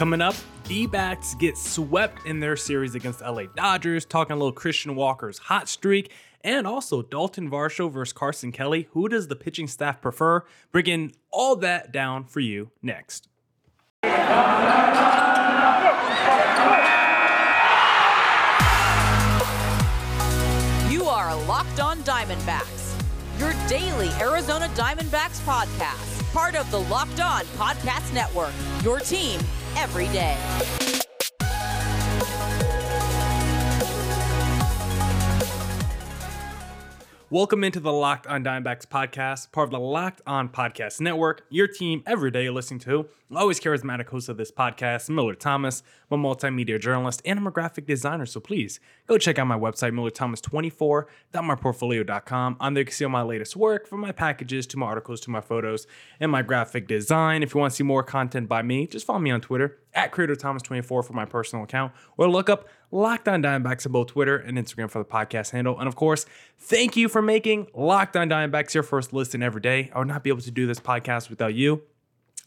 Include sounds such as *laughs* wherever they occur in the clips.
Coming up, D backs get swept in their series against LA Dodgers, talking a little Christian Walker's hot streak, and also Dalton Varsho versus Carson Kelly. Who does the pitching staff prefer? Bringing all that down for you next. You are Locked On Diamondbacks, your daily Arizona Diamondbacks podcast, part of the Locked On Podcast Network, your team every day. Welcome into the Locked On Diamondbacks podcast, part of the Locked On Podcast Network, your team every day listening to. Always charismatic host of this podcast, Miller Thomas. I'm a multimedia journalist and I'm a graphic designer, so please go check out my website, millerthomas24.myportfolio.com. On there you can see all my latest work, from my packages to my articles to my photos and my graphic design. If you want to see more content by me, just follow me on Twitter at Creator Thomas 24 for my personal account, or look up Locked On Diamondbacks on both Twitter and Instagram for the podcast handle. And of course, thank you for making Locked On Diamondbacks your first listen every day. I would not be able to do this podcast without you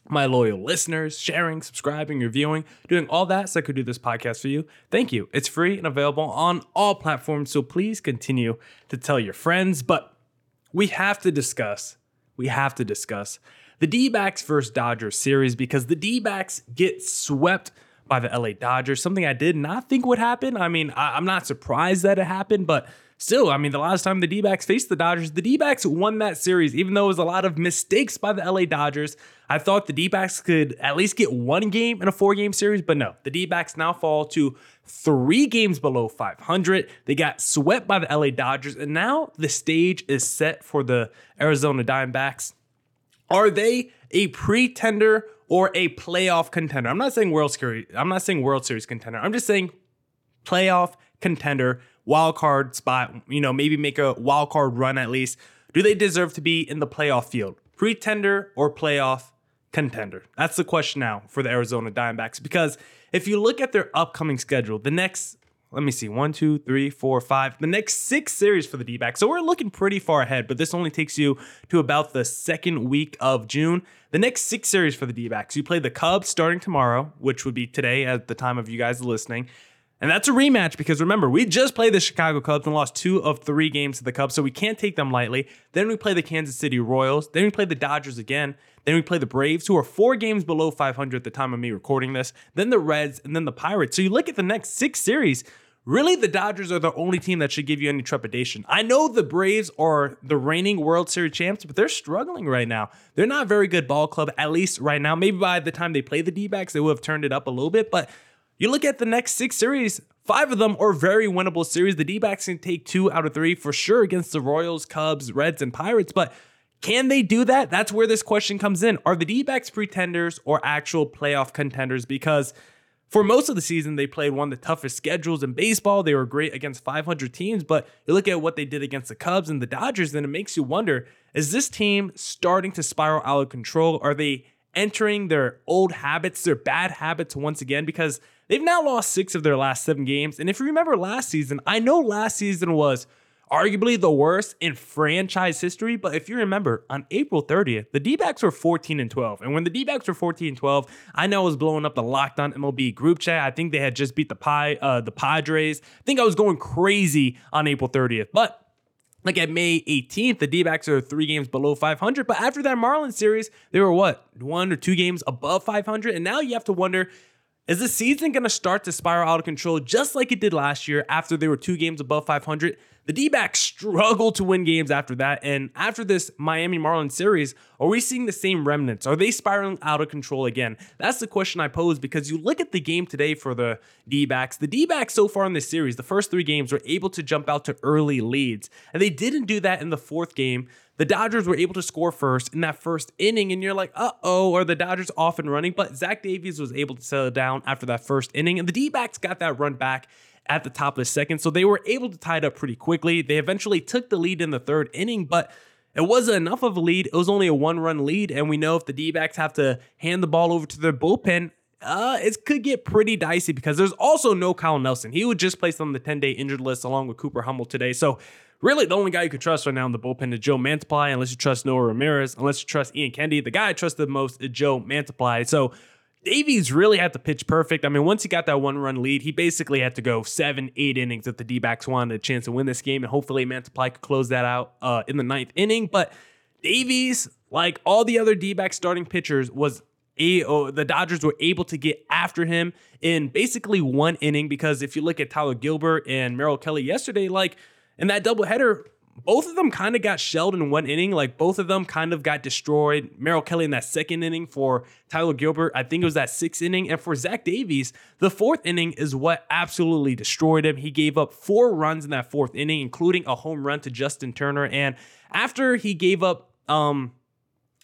my loyal listeners, sharing, subscribing, reviewing, doing all that so I could do this podcast for you. Thank you. It's free and available on all platforms, so please continue to tell your friends. But we have to discuss, we have to discuss the D backs versus Dodgers series because the D backs get swept by the LA Dodgers, something I did not think would happen. I mean, I, am not surprised that it happened, but still, I mean, the last time the D backs faced the Dodgers, the D backs won that series, even though it was a lot of mistakes by the LA Dodgers. I thought the D backs could at least get one game in a four game series, but no. The D backs now fall to three games below 500. They got swept by the LA Dodgers, and now the stage is set for the Arizona Diamondbacks. Are they a pretender or a playoff contender? I'm not saying World Series. I'm not saying World Series contender. I'm just saying playoff contender, wild card spot. You know, maybe make a wild card run at least. Do they deserve to be in the playoff field? Pretender or playoff contender? That's the question now for the Arizona Diamondbacks. Because if you look at their upcoming schedule, the next let me see, one, two, three, four, five. The next six series for the D. So we're looking pretty far ahead, but this only takes you to about the second week of June. The next six series for the D backs, you play the Cubs starting tomorrow, which would be today at the time of you guys listening. And that's a rematch because remember, we just played the Chicago Cubs and lost two of three games to the Cubs, so we can't take them lightly. Then we play the Kansas City Royals. Then we play the Dodgers again. Then we play the Braves, who are four games below 500 at the time of me recording this. Then the Reds, and then the Pirates. So you look at the next six series. Really, the Dodgers are the only team that should give you any trepidation. I know the Braves are the reigning World Series champs, but they're struggling right now. They're not a very good ball club, at least right now. Maybe by the time they play the D backs, they will have turned it up a little bit, but you look at the next six series, five of them are very winnable series. The D backs can take two out of three for sure against the Royals, Cubs, Reds, and Pirates, but can they do that? That's where this question comes in. Are the D backs pretenders or actual playoff contenders? Because for most of the season, they played one of the toughest schedules in baseball. They were great against 500 teams, but you look at what they did against the Cubs and the Dodgers, and it makes you wonder is this team starting to spiral out of control? Are they entering their old habits, their bad habits once again? Because They've now lost six of their last seven games. And if you remember last season, I know last season was arguably the worst in franchise history. But if you remember, on April 30th, the D backs were 14 and 12. And when the D backs were 14 and 12, I know I was blowing up the Locked On MLB group chat. I think they had just beat the Pi, uh, the Padres. I think I was going crazy on April 30th. But like at May 18th, the D backs are three games below 500. But after that Marlins series, they were what, one or two games above 500? And now you have to wonder is the season going to start to spiral out of control just like it did last year after they were two games above 500? The D backs struggled to win games after that. And after this Miami Marlins series, are we seeing the same remnants? Are they spiraling out of control again? That's the question I pose because you look at the game today for the D backs. The D backs so far in this series, the first three games, were able to jump out to early leads. And they didn't do that in the fourth game. The Dodgers were able to score first in that first inning, and you're like, uh oh, are the Dodgers off and running? But Zach Davies was able to settle down after that first inning, and the D backs got that run back at the top of the second. So they were able to tie it up pretty quickly. They eventually took the lead in the third inning, but it wasn't enough of a lead. It was only a one run lead. And we know if the D backs have to hand the ball over to their bullpen, uh, it could get pretty dicey because there's also no Kyle Nelson. He was just placed on the 10 day injured list along with Cooper Hummel today. So, really, the only guy you could trust right now in the bullpen is Joe Mantiply, unless you trust Noah Ramirez, unless you trust Ian Kennedy. The guy I trust the most is Joe Mantiply. So, Davies really had to pitch perfect. I mean, once he got that one run lead, he basically had to go seven, eight innings if the D backs wanted a chance to win this game. And hopefully, Mantiply could close that out uh, in the ninth inning. But Davies, like all the other D back starting pitchers, was a, oh, the Dodgers were able to get after him in basically one inning because if you look at Tyler Gilbert and Merrill Kelly yesterday, like in that doubleheader, both of them kind of got shelled in one inning. Like both of them kind of got destroyed. Merrill Kelly in that second inning for Tyler Gilbert, I think it was that sixth inning. And for Zach Davies, the fourth inning is what absolutely destroyed him. He gave up four runs in that fourth inning, including a home run to Justin Turner. And after he gave up um,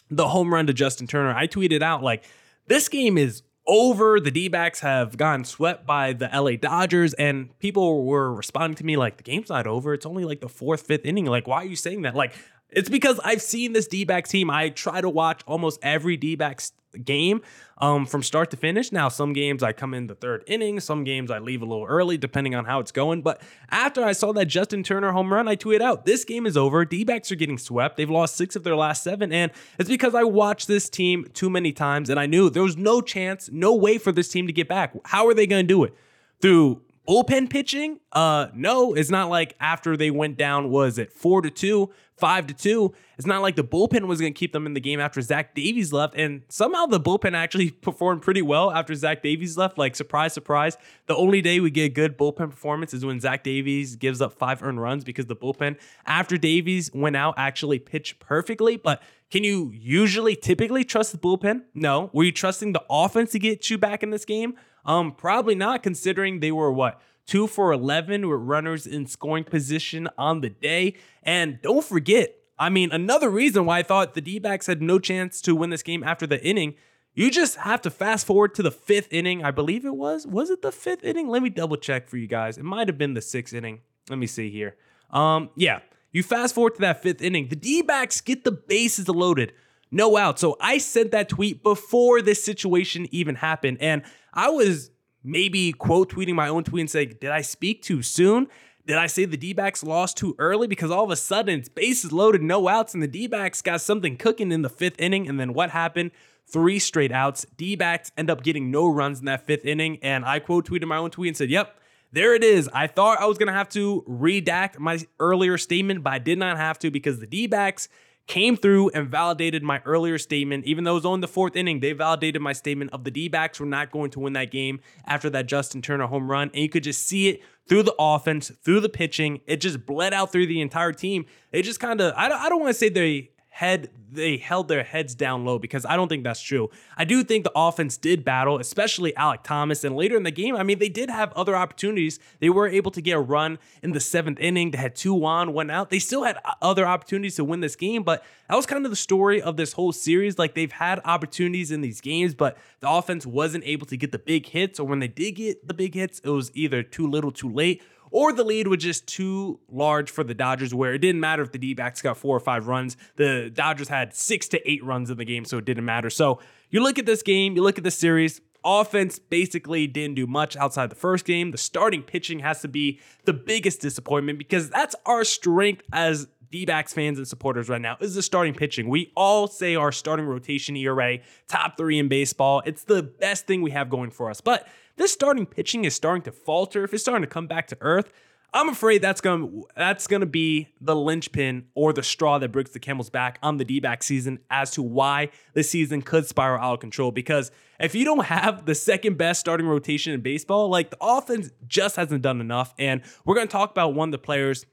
the home run to Justin Turner, I tweeted out like, this game is over. The D backs have gotten swept by the LA Dodgers, and people were responding to me like, the game's not over. It's only like the fourth, fifth inning. Like, why are you saying that? Like, it's because I've seen this D backs team. I try to watch almost every D backs game um, from start to finish. Now, some games I come in the third inning, some games I leave a little early, depending on how it's going. But after I saw that Justin Turner home run, I tweeted out, This game is over. D backs are getting swept. They've lost six of their last seven. And it's because I watched this team too many times and I knew there was no chance, no way for this team to get back. How are they going to do it? Through bullpen pitching? Uh, no, it's not like after they went down, was it four to two, five to two? It's not like the bullpen was going to keep them in the game after Zach Davies left. And somehow the bullpen actually *laughs* performed pretty well after Zach Davies left. Like, surprise, surprise. The only day we get good bullpen performance is when Zach Davies gives up five earned runs because the bullpen, after Davies went out, actually pitched perfectly. But can you usually, typically trust the bullpen? No. Were you trusting the offense to get you back in this game? Um, probably not, considering they were what two for 11 with runners in scoring position on the day. And don't forget, I mean, another reason why I thought the D backs had no chance to win this game after the inning. You just have to fast forward to the fifth inning. I believe it was. Was it the fifth inning? Let me double check for you guys. It might have been the sixth inning. Let me see here. Um, yeah. You fast forward to that fifth inning. The D backs get the bases loaded. No out. So I sent that tweet before this situation even happened. And I was maybe quote tweeting my own tweet and saying, Did I speak too soon? Did I say the D backs lost too early? Because all of a sudden it's bases loaded, no outs, and the D backs got something cooking in the fifth inning. And then what happened? Three straight outs. D backs end up getting no runs in that fifth inning. And I quote tweeted my own tweet and said, Yep, there it is. I thought I was going to have to redact my earlier statement, but I did not have to because the D backs came through and validated my earlier statement. Even though it was on the fourth inning, they validated my statement of the D backs were not going to win that game after that Justin Turner home run. And you could just see it through the offense, through the pitching. It just bled out through the entire team. They just kind of, I don't, I don't want to say they head they held their heads down low because I don't think that's true. I do think the offense did battle, especially Alek Thomas. And later in the game, I mean, they did have other opportunities. They were able to get a run in the seventh inning. They had two on, one out. They still had other opportunities to win this game, but that was kind of the story of this whole series. Like they've had opportunities in these games, but the offense wasn't able to get the big hits, or when they did get the big hits, it was either too little, too late or the lead was just too large for the Dodgers, where it didn't matter if the D backs got four or five runs. The Dodgers had six to eight runs in the game, so it didn't matter. So you look at this game, you look at the series. Offense basically didn't do much outside the first game. The starting pitching has to be the biggest disappointment because that's our strength as D backs fans and supporters right now is the starting pitching. We all say our starting rotation ERA, top three in baseball. It's the best thing we have going for us. But this starting pitching is starting to falter. If it's starting to come back to earth, I'm afraid that's gonna that's gonna be the linchpin or the straw that breaks the camel's back on the D-back season as to why the season could spiral out of control. Because if you don't have the second best starting rotation in baseball, like the offense just hasn't done enough. And we're gonna talk about one of the players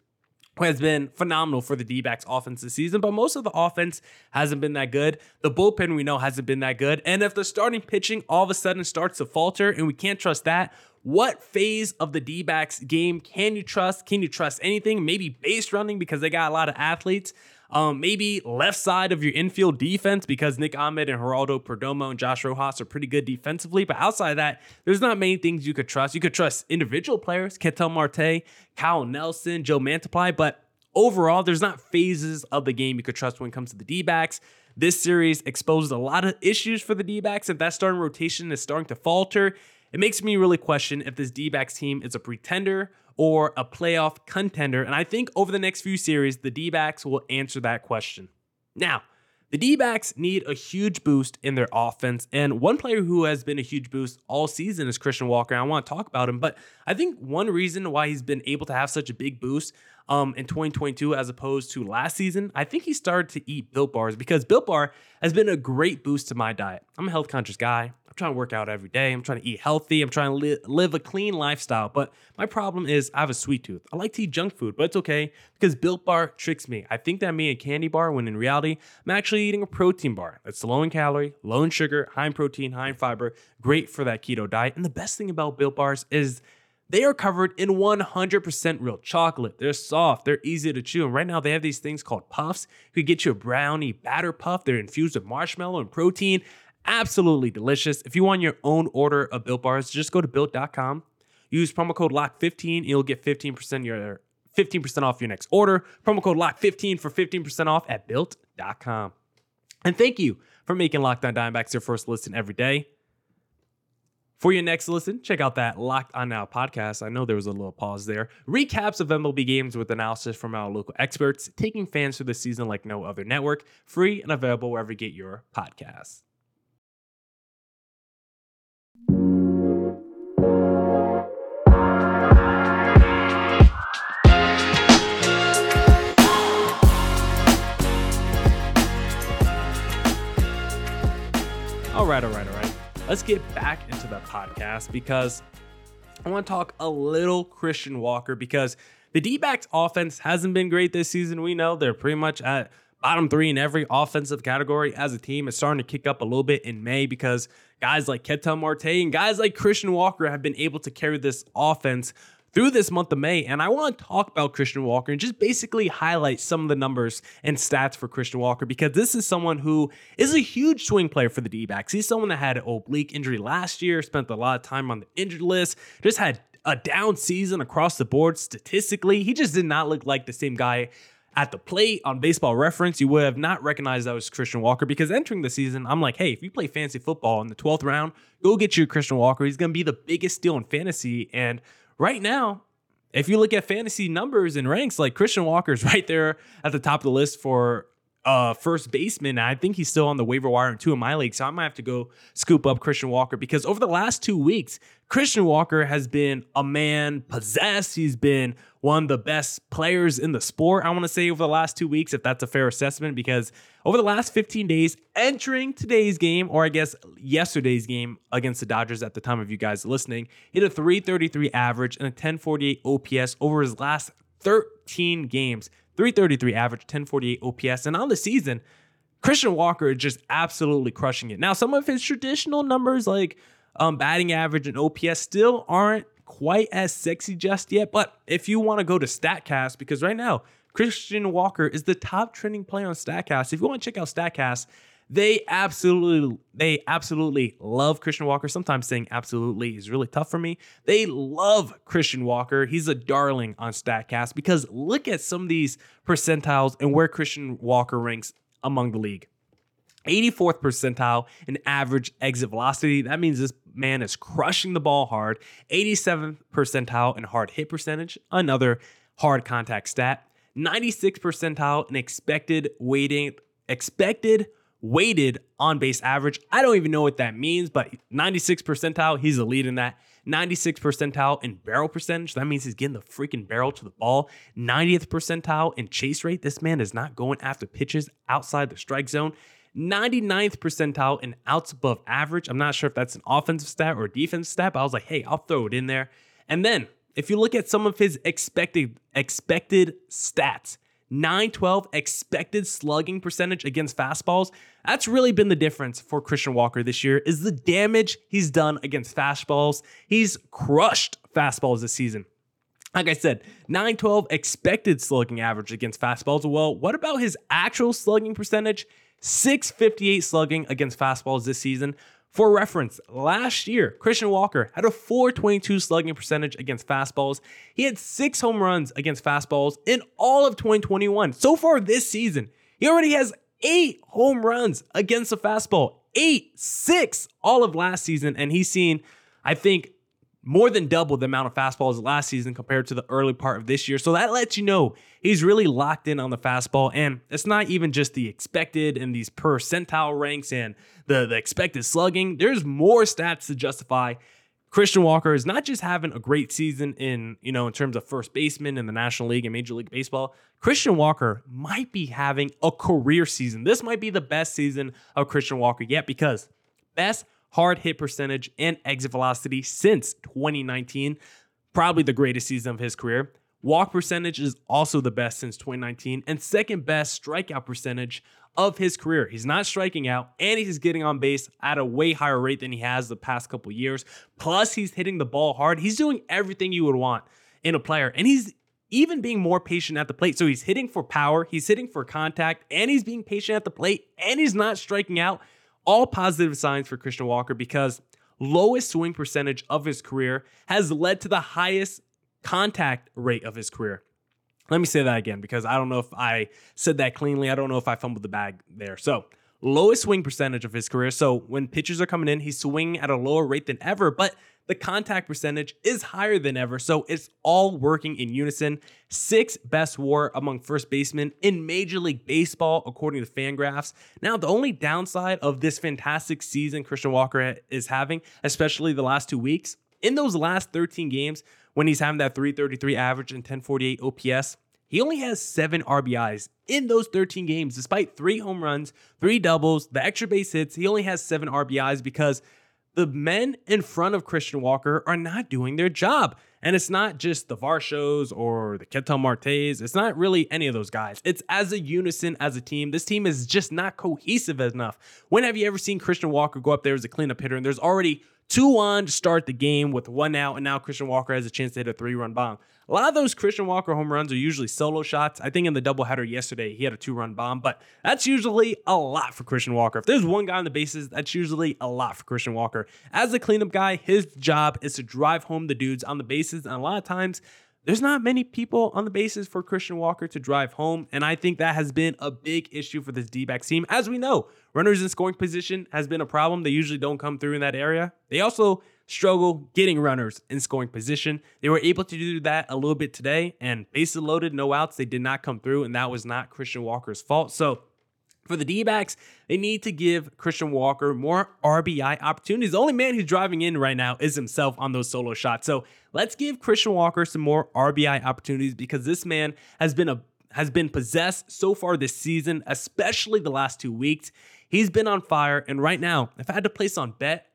has been phenomenal for the D backs offense this season, but most of the offense hasn't been that good. The bullpen we know hasn't been that good. And if the starting pitching all of a sudden starts to falter and we can't trust that, what phase of the D backs game can you trust? Can you trust anything? Maybe base running because they got a lot of athletes. Um, maybe left side of your infield defense because Nick Ahmed and Geraldo Perdomo and Josh Rojas are pretty good defensively. But outside of that, there's not many things you could trust. You could trust individual players, Ketel Marte, Kyle Nelson, Joe Mantiply, but overall, there's not phases of the game you could trust when it comes to the D backs. This series exposes a lot of issues for the D backs. If that starting rotation is starting to falter, it makes me really question if this D backs team is a pretender or a playoff contender. And I think over the next few series, the D backs will answer that question. Now, The D backs need a huge boost in their offense. And one player who has been a huge boost all season is Christian Walker. I want to talk about him, but I think one reason why he's been able to have such a big boost um, in 2022 as opposed to last season, I think he started to eat Built Bars because Built Bar has been a great boost to my diet. I'm a health conscious guy I'm trying to work out every day. I'm trying to eat healthy. I'm trying to li- live a clean lifestyle. But my problem is I have a sweet tooth. I like to eat junk food, but it's okay because Built Bar tricks me. I think that I'm eating a candy bar when in reality, I'm actually eating a protein bar that's low in calorie, low in sugar, high in protein, high in fiber, great for that keto diet. And the best thing about Built Bars is they are covered in 100% real chocolate. They're soft, they're easy to chew. And right now, they have these things called puffs. You could get you a brownie batter puff. They're infused with marshmallow and protein absolutely delicious. If you want your own order of Built Bars, just go to built.com. Use promo code LOCK15 and you'll get 15% your 15% off your next order. Promo code LOCK15 for 15% off at built.com. And thank you for making Locked On Diamondbacks your first listen every day. For your next listen, check out that Locked On Now podcast. I know there was a little pause there. Recaps of MLB games with analysis from our local experts, taking fans through the season like no other network, free and available wherever you get your podcasts. All right, all right, all right. Let's get back into the podcast because I want to talk a little Christian Walker because the D backs offense hasn't been great this season. We know they're pretty much at bottom three in every offensive category as a team. It's starting to kick up a little bit in May because guys like Ketel Marte and guys like Christian Walker have been able to carry this offense through this month of May. And I want to talk about Christian Walker and just basically highlight some of the numbers and stats for Christian Walker because this is someone who is a huge swing player for the D backs. He's someone that had an oblique injury last year, spent a lot of time on the injured list, just had a down season across the board statistically. He just did not look like the same guy at the plate on baseball reference, you would have not recognized that was Christian Walker because entering the season, I'm like, hey, if you play fantasy football in the 12th round, go get you Christian Walker. He's going to be the biggest steal in fantasy. And right now, if you look at fantasy numbers and ranks, like Christian Walker's *laughs* right there at the top of the list for uh, first baseman. I think he's still on the waiver wire in two of my leagues. So I might have to go scoop up Christian Walker because over the last two weeks, Christian Walker has been a man possessed. He's been one of the best players in the sport, I want to say, over the last two weeks, if that's a fair assessment, because over the last 15 days, entering today's game, or I guess yesterday's game against the Dodgers at the time of you guys listening, hit a 333 average and a 1048 OPS over his last 13 games. 333 average, 1048 OPS. And on the season, Christian Walker is just absolutely crushing it. Now, some of his traditional numbers like um, batting average and OPS still aren't quite as sexy just yet. But if you want to go to StatCast, because right now, Christian Walker is the top trending player on StatCast. If you want to check out StatCast, they absolutely, they absolutely love Christian Walker. Sometimes saying absolutely is really tough for me. They love Christian Walker. He's a darling on StatCast because look at some of these percentiles and where Christian Walker ranks among the league. 84th percentile in average exit velocity. That means this man is crushing the ball hard. 87th percentile in hard hit percentage, another hard contact stat. 96th percentile in expected weighting, expected weighted on base average. I don't even know what that means, but 96 percentile, he's a lead in that. 96 percentile in barrel percentage. That means he's getting the freaking barrel to the ball. 90th percentile in chase rate. This man is not going after pitches outside the strike zone. 99th percentile in outs above average. I'm not sure if that's an offensive stat or defensive stat, but I was like, hey, I'll throw it in there. And then if you look at some of his expected expected stats, 912 expected slugging percentage against fastballs. That's really been the difference for Christian Walker this year is the damage he's done against fastballs. He's crushed fastballs this season. Like I said, 912 expected slugging average against fastballs. Well, what about his actual slugging percentage? 658 slugging against fastballs this season. For reference, last year, Christian Walker had a 422 slugging percentage against fastballs. He had six home runs against fastballs in all of 2021. So far this season, he already has eight home runs against the fastball. Eight, six all of last season. And he's seen, I think, more than double the amount of fastballs last season compared to the early part of this year. So that lets you know he's really locked in on the fastball. And it's not even just the expected and these percentile ranks and the, the expected slugging. There's more stats to justify Christian Walker is not just having a great season in, you know, in terms of first baseman in the National League and Major League Baseball. Christian Walker might be having a career season. This might be the best season of Christian Walker yet because best hard hit percentage and exit velocity since 2019. Probably the greatest season of his career. Walk percentage is also the best since 2019, and second best strikeout percentage of his career. He's not striking out, and he's getting on base at a way higher rate than he has the past couple years. Plus, he's hitting the ball hard. He's doing everything you would want in a player, and he's even being more patient at the plate. So he's hitting for power, he's hitting for contact, and he's being patient at the plate, and he's not striking out all positive signs for Christian Walker because lowest swing percentage of his career has led to the highest contact rate of his career. Let me say that again because I don't know if I said that cleanly. I don't know if I fumbled the bag there. So, lowest swing percentage of his career. So, when pitchers are coming in, he's swinging at a lower rate than ever, but the contact percentage is higher than ever. So, it's all working in unison. Sixth best war among first basemen in Major League Baseball, according to Fangraphs. Now, the only downside of this fantastic season Christian Walker is having, especially the last two weeks, in those last 13 games, when he's having that 333 average and 1048 OPS, he only has seven RBIs in those 13 games, despite three home runs, three doubles, the extra base hits. He only has seven RBIs because the men in front of Christian Walker are not doing their job. And it's not just the Varshos or the Ketel Martes. It's not really any of those guys. It's as a unison, as a team. This team is just not cohesive enough. When have you ever seen Christian Walker go up there as a cleanup hitter and there's already two on to start the game with one out, and now Christian Walker has a chance to hit a three run bomb. A lot of those Christian Walker home runs are usually solo shots. I think in the doubleheader yesterday, he had a two run bomb, but that's usually a lot for Christian Walker. If there's one guy on the bases, that's usually a lot for Christian Walker. As a cleanup guy, his job is to drive home the dudes on the bases, and a lot of times, there's not many people on the bases for Christian Walker to drive home. And I think that has been a big issue for this D team. As we know, runners in scoring position has been a problem. They usually don't come through in that area. They also struggle getting runners in scoring position. They were able to do that a little bit today, and bases loaded, no outs, they did not come through, and that was not Christian Walker's fault. So for the D backs, they need to give Christian Walker more RBI opportunities. The only man who's driving in right now is himself on those solo shots. So let's give Christian Walker some more RBI opportunities because this man has been a has been possessed so far this season, especially the last two weeks. He's been on fire, and right now, if I had to place on bet,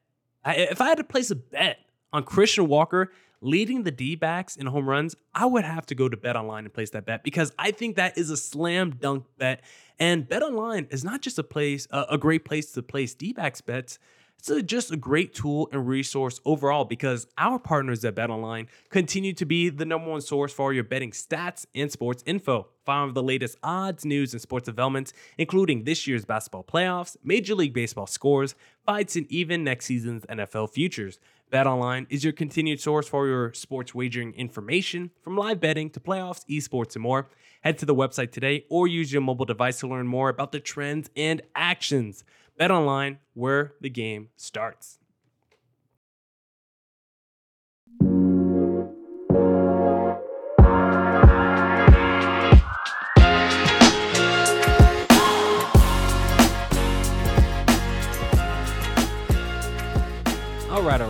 if I had to place a bet on Christian Walker leading the D backs in home runs, I would have to go to Bet Online and place that bet because I think that is a slam dunk bet. And Bet Online is not just a place, a great place to place D backs bets. It's a, just a great tool and resource overall because our partners at BetOnline continue to be the number one source for your betting stats and sports info. Find the latest odds, news, and sports developments, including this year's basketball playoffs, Major League Baseball scores, fights, and even next season's NFL futures. BetOnline is your continued source for your sports wagering information, from live betting to playoffs, esports, and more. Head to the website today or use your mobile device to learn more about the trends and actions. BetOnline, where the game starts.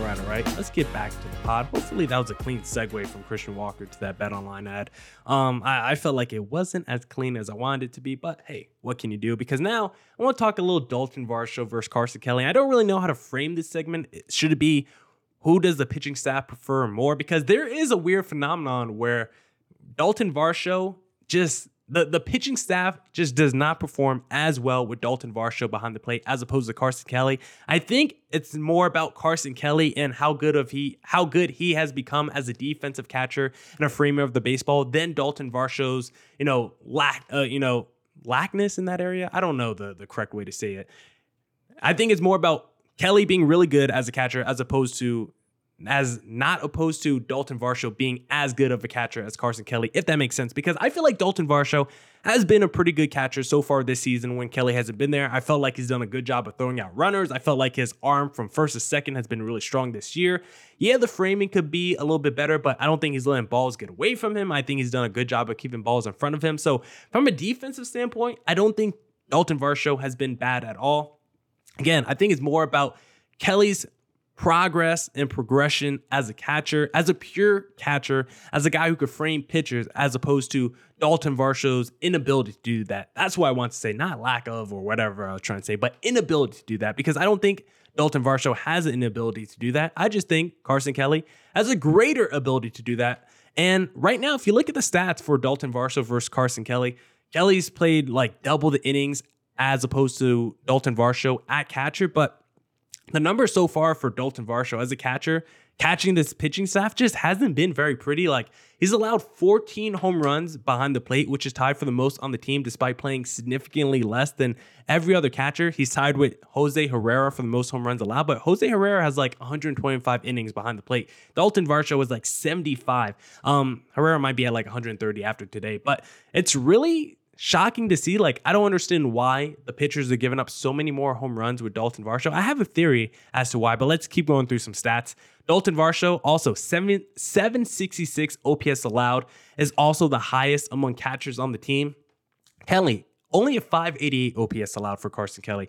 Right, all right, all right. Let's get back to the pod. Hopefully, that was a clean segue from Christian Walker to that Bet Online ad. Um, I, I, felt like it wasn't as clean as I wanted it to be, but hey, what can you do? Because now I want to talk a little Dalton Varsho versus Carson Kelly. I don't really know how to frame this segment. Should it be who does the pitching staff prefer more? Because there is a weird phenomenon where Dalton Varsho just the, the pitching staff just does not perform as well with Dalton Varsho behind the plate as opposed to Carson Kelly. I think it's more about Carson Kelly and how good of he how good he has become as a defensive catcher and a framer of the baseball than Dalton Varsho's, you know, lack uh, you know, lackness in that area. I don't know the, the correct way to say it. I think it's more about Kelly being really good as a catcher as opposed to as not opposed to Dalton Varsho being as good of a catcher as Carson Kelly, if that makes sense. Because I feel like Dalton Varsho has been a pretty good catcher so far this season when Kelly hasn't been there. I felt like he's done a good job of throwing out runners. I felt like his arm from first to second has been really strong this year. Yeah, the framing could be a little bit better, but I don't think he's letting balls get away from him. I think he's done a good job of keeping balls in front of him. So, from a defensive standpoint, I don't think Dalton Varsho has been bad at all. Again, I think it's more about Kelly's progress and progression as a catcher, as a pure catcher, as a guy who could frame pitchers, as opposed to Dalton Varsho's inability to do that. That's why I want to say, not lack of or whatever I was trying to say, but inability to do that because I don't think Dalton Varsho has an inability to do that. I just think Carson Kelly has a greater ability to do that. And right now, if you look at the stats for Dalton Varsho versus Carson Kelly, Kelly's played like double the innings as opposed to Dalton Varsho at catcher, but the numbers so far for Dalton Varsho as a catcher, catching this pitching staff just hasn't been very pretty. Like he's allowed 14 home runs behind the plate, which is tied for the most on the team, despite playing significantly less than every other catcher. He's tied with Jose Herrera for the most home runs allowed, but Jose Herrera has like 125 innings behind the plate. Dalton Varsho was like 75. Um, Herrera might be at like 130 after today, but it's really shocking to see. Like, I don't understand why the pitchers are giving up so many more home runs with Dalton Varsho. I have a theory as to why, but let's keep going through some stats. Dalton Varsho, also 7, 766 OPS allowed, is also the highest among catchers on the team. Kelly, only a 588 OPS allowed for Carson Kelly.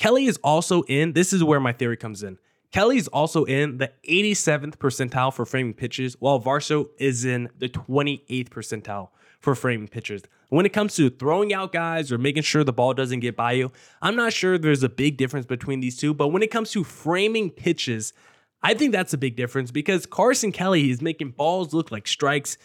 Kelly is also in, this is where my theory comes in. Kelly's also in the 87th percentile for framing pitches, while Varsho is in the 28th percentile for framing pitchers. When it comes to throwing out guys or making sure the ball doesn't get by you, I'm not sure there's a big difference between these two. But when it comes to framing pitches, I think that's a big difference because Carson Kelly is making balls look like strikes.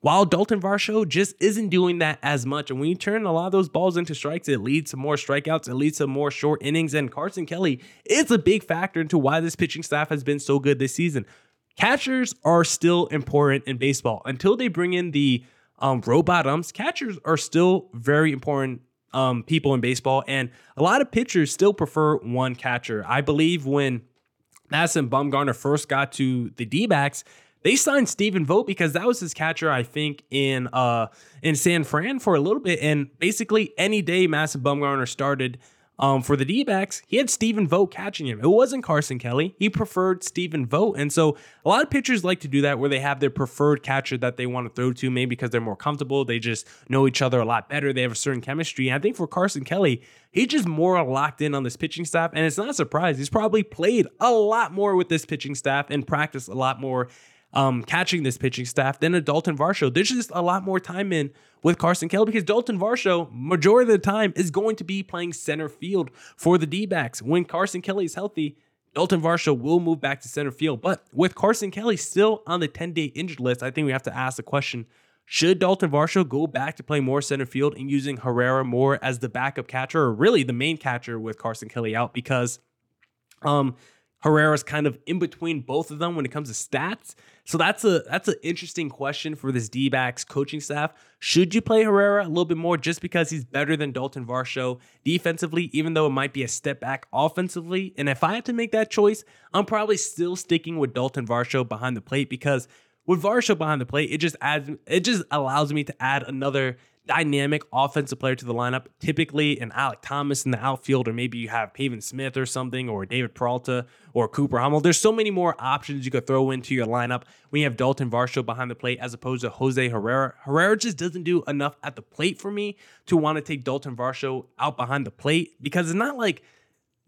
While Dalton Varsho just isn't doing that as much. And when you turn a lot of those balls into strikes, it leads to more strikeouts, it leads to more short innings. And Carson Kelly is a big factor into why this pitching staff has been so good this season. Catchers are still important in baseball until they bring in the um, robot umps, catchers are still very important um, people in baseball, and a lot of pitchers still prefer one catcher. I believe when Madison Bumgarner first got to the D they signed Stephen Vogt because that was his catcher, I think, in uh in San Fran for a little bit. And basically, any day Madison Bumgarner started um, for the D backs, he had Stephen Vogt catching him. It wasn't Carson Kelly. He preferred Stephen Vogt. And so a lot of pitchers like to do that where they have their preferred catcher that they want to throw to, maybe because they're more comfortable. They just know each other a lot better. They have a certain chemistry. And I think for Carson Kelly, he's just more locked in on this pitching staff. And it's not a surprise. He's probably played a lot more with this pitching staff and practiced a lot more um, catching this pitching staff than a Dalton Varsho. There's just a lot more time in with Carson Kelly because Dalton Varsho, majority of the time, is going to be playing center field for the D backs. When Carson Kelly is healthy, Dalton Varsho will move back to center field. But with Carson Kelly still on the 10 day injured list, I think we have to ask the question should Dalton Varsho go back to play more center field and using Herrera more as the backup catcher or really the main catcher with Carson Kelly out? Because um, Herrera's kind of in between both of them when it comes to stats. So that's a that's an interesting question for this D-backs coaching staff. Should you play Herrera a little bit more just because he's better than Dalton Varsho defensively, even though it might be a step back offensively? And if I had to make that choice, I'm probably still sticking with Dalton Varsho behind the plate because with Varsho behind the plate, it just adds it just allows me to add another dynamic offensive player to the lineup. Typically, an Alek Thomas in the outfield, or maybe you have Pavin Smith or something, or David Peralta or Cooper Hummel. There's so many more options you could throw into your lineup when you have Dalton Varsho behind the plate as opposed to Jose Herrera. Herrera just doesn't do enough at the plate for me to want to take Dalton Varsho out behind the plate because it's not like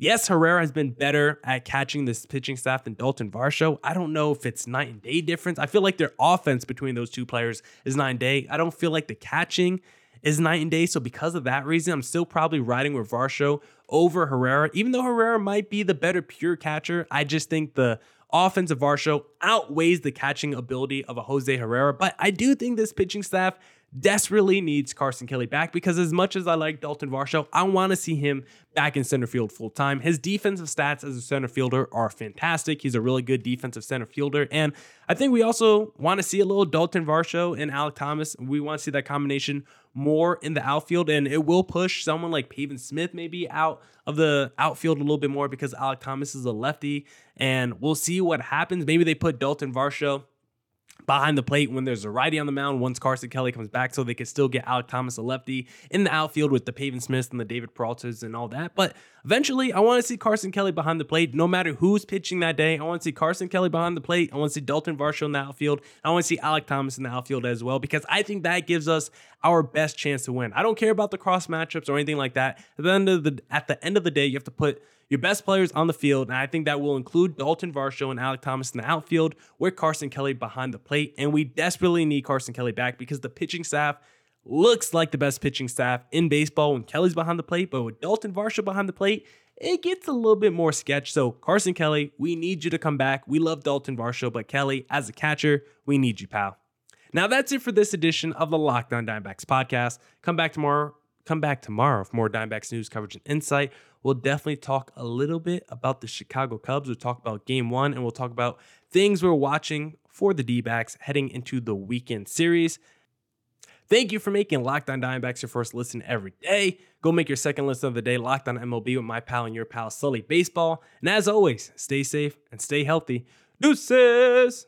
Yes, Herrera has been better at catching this pitching staff than Dalton Varsho. I don't know if it's night and day difference. I feel like their offense between those two players is night and day. I don't feel like the catching is night and day. So because of that reason, I'm still probably riding with Varsho over Herrera. Even though Herrera might be the better pure catcher, I just think the offense of Varsho outweighs the catching ability of a Jose Herrera. But I do think this pitching staff desperately needs Carson Kelly back because as much as I like Dalton Varsho, I want to see him back in center field full time. His defensive stats as a center fielder are fantastic. He's a really good defensive center fielder. And I think we also want to see a little Dalton Varsho and Alek Thomas. We want to see that combination more in the outfield, and it will push someone like Pavin Smith maybe out of the outfield a little bit more because Alek Thomas is a lefty. And we'll see what happens. Maybe they put Dalton Varsho behind the plate when there's a righty on the mound once Carson Kelly comes back so they can still get Alek Thomas a lefty in the outfield with the Pavin Smiths and the David Peraltas and all that. But eventually I want to see Carson Kelly behind the plate no matter who's pitching that day. I want to see Carson Kelly behind the plate. I want to see Dalton Varsho in the outfield. I want to see Alek Thomas in the outfield as well because I think that gives us our best chance to win. I don't care about the cross matchups or anything like that. At the end of the at the end of the day, you have to put your best players on the field, and I think that will include Dalton Varsho and Alek Thomas in the outfield with Carson Kelly behind the plate. And we desperately need Carson Kelly back because the pitching staff looks like the best pitching staff in baseball when Kelly's behind the plate, but with Dalton Varsho behind the plate, it gets a little bit more sketch. So, Carson Kelly, we need you to come back. We love Dalton Varsho, but Kelly, as a catcher, we need you, pal. Now, that's it for this edition of the Locked On Diamondbacks podcast. Come back tomorrow. Come back tomorrow for more Diamondbacks news coverage and insight. We'll definitely talk a little bit about the Chicago Cubs. We'll talk about game one and we'll talk about things we're watching for the D backs heading into the weekend series. Thank you for making Locked On Diamondbacks your first listen every day. Go make your second listen of the day Locked On MLB with my pal and your pal Sully Baseball. And as always, stay safe and stay healthy. Deuces!